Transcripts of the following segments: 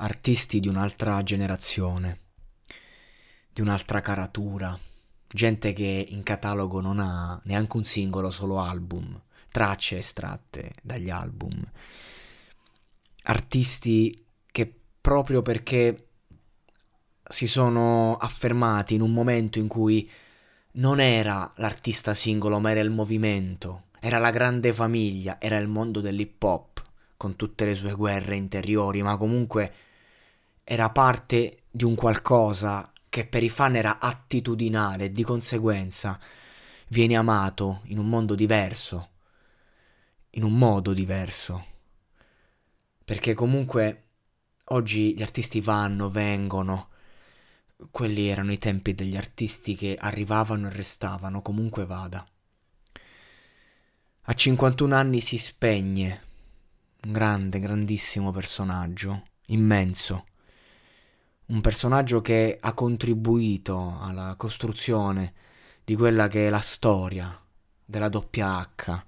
artisti di un'altra generazione, di un'altra caratura, gente che in catalogo non ha neanche un singolo, solo album, tracce estratte dagli album, artisti che proprio perché si sono affermati in un momento in cui non era l'artista singolo, ma era il movimento, era la grande famiglia, era il mondo dell'hip hop, con tutte le sue guerre interiori, ma comunque era parte di un qualcosa che per i fan era attitudinale e di conseguenza viene amato in un mondo diverso, in un modo diverso. Perché comunque oggi gli artisti vanno, vengono, quelli erano i tempi degli artisti che arrivavano e restavano, comunque vada. A 51 anni si spegne un grande, grandissimo personaggio, immenso. Un personaggio che ha contribuito alla costruzione di quella che è la storia della doppia H.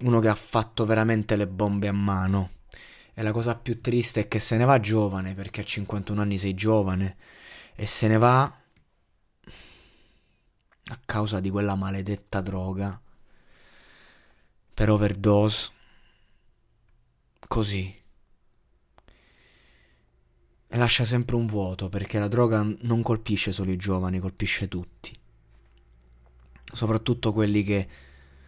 Uno che ha fatto veramente le bombe a mano. E la cosa più triste è che se ne va giovane, perché a 51 anni sei giovane e se ne va a causa di quella maledetta droga per overdose così lascia sempre un vuoto perché la droga non colpisce solo i giovani, colpisce tutti. Soprattutto quelli che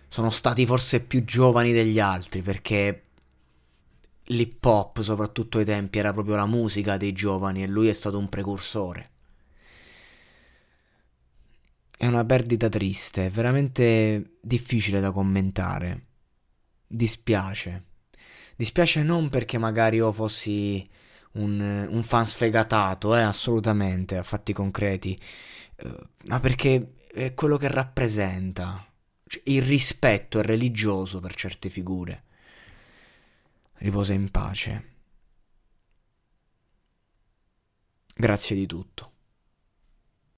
sono stati forse più giovani degli altri perché l'hip hop, soprattutto ai tempi, era proprio la musica dei giovani e lui è stato un precursore. È una perdita triste, veramente difficile da commentare. Dispiace. Dispiace non perché magari io fossi un, un fan sfegatato, eh, assolutamente, a fatti concreti, eh, ma perché è quello che rappresenta. Cioè, il rispetto è religioso per certe figure. Riposa in pace. Grazie di tutto.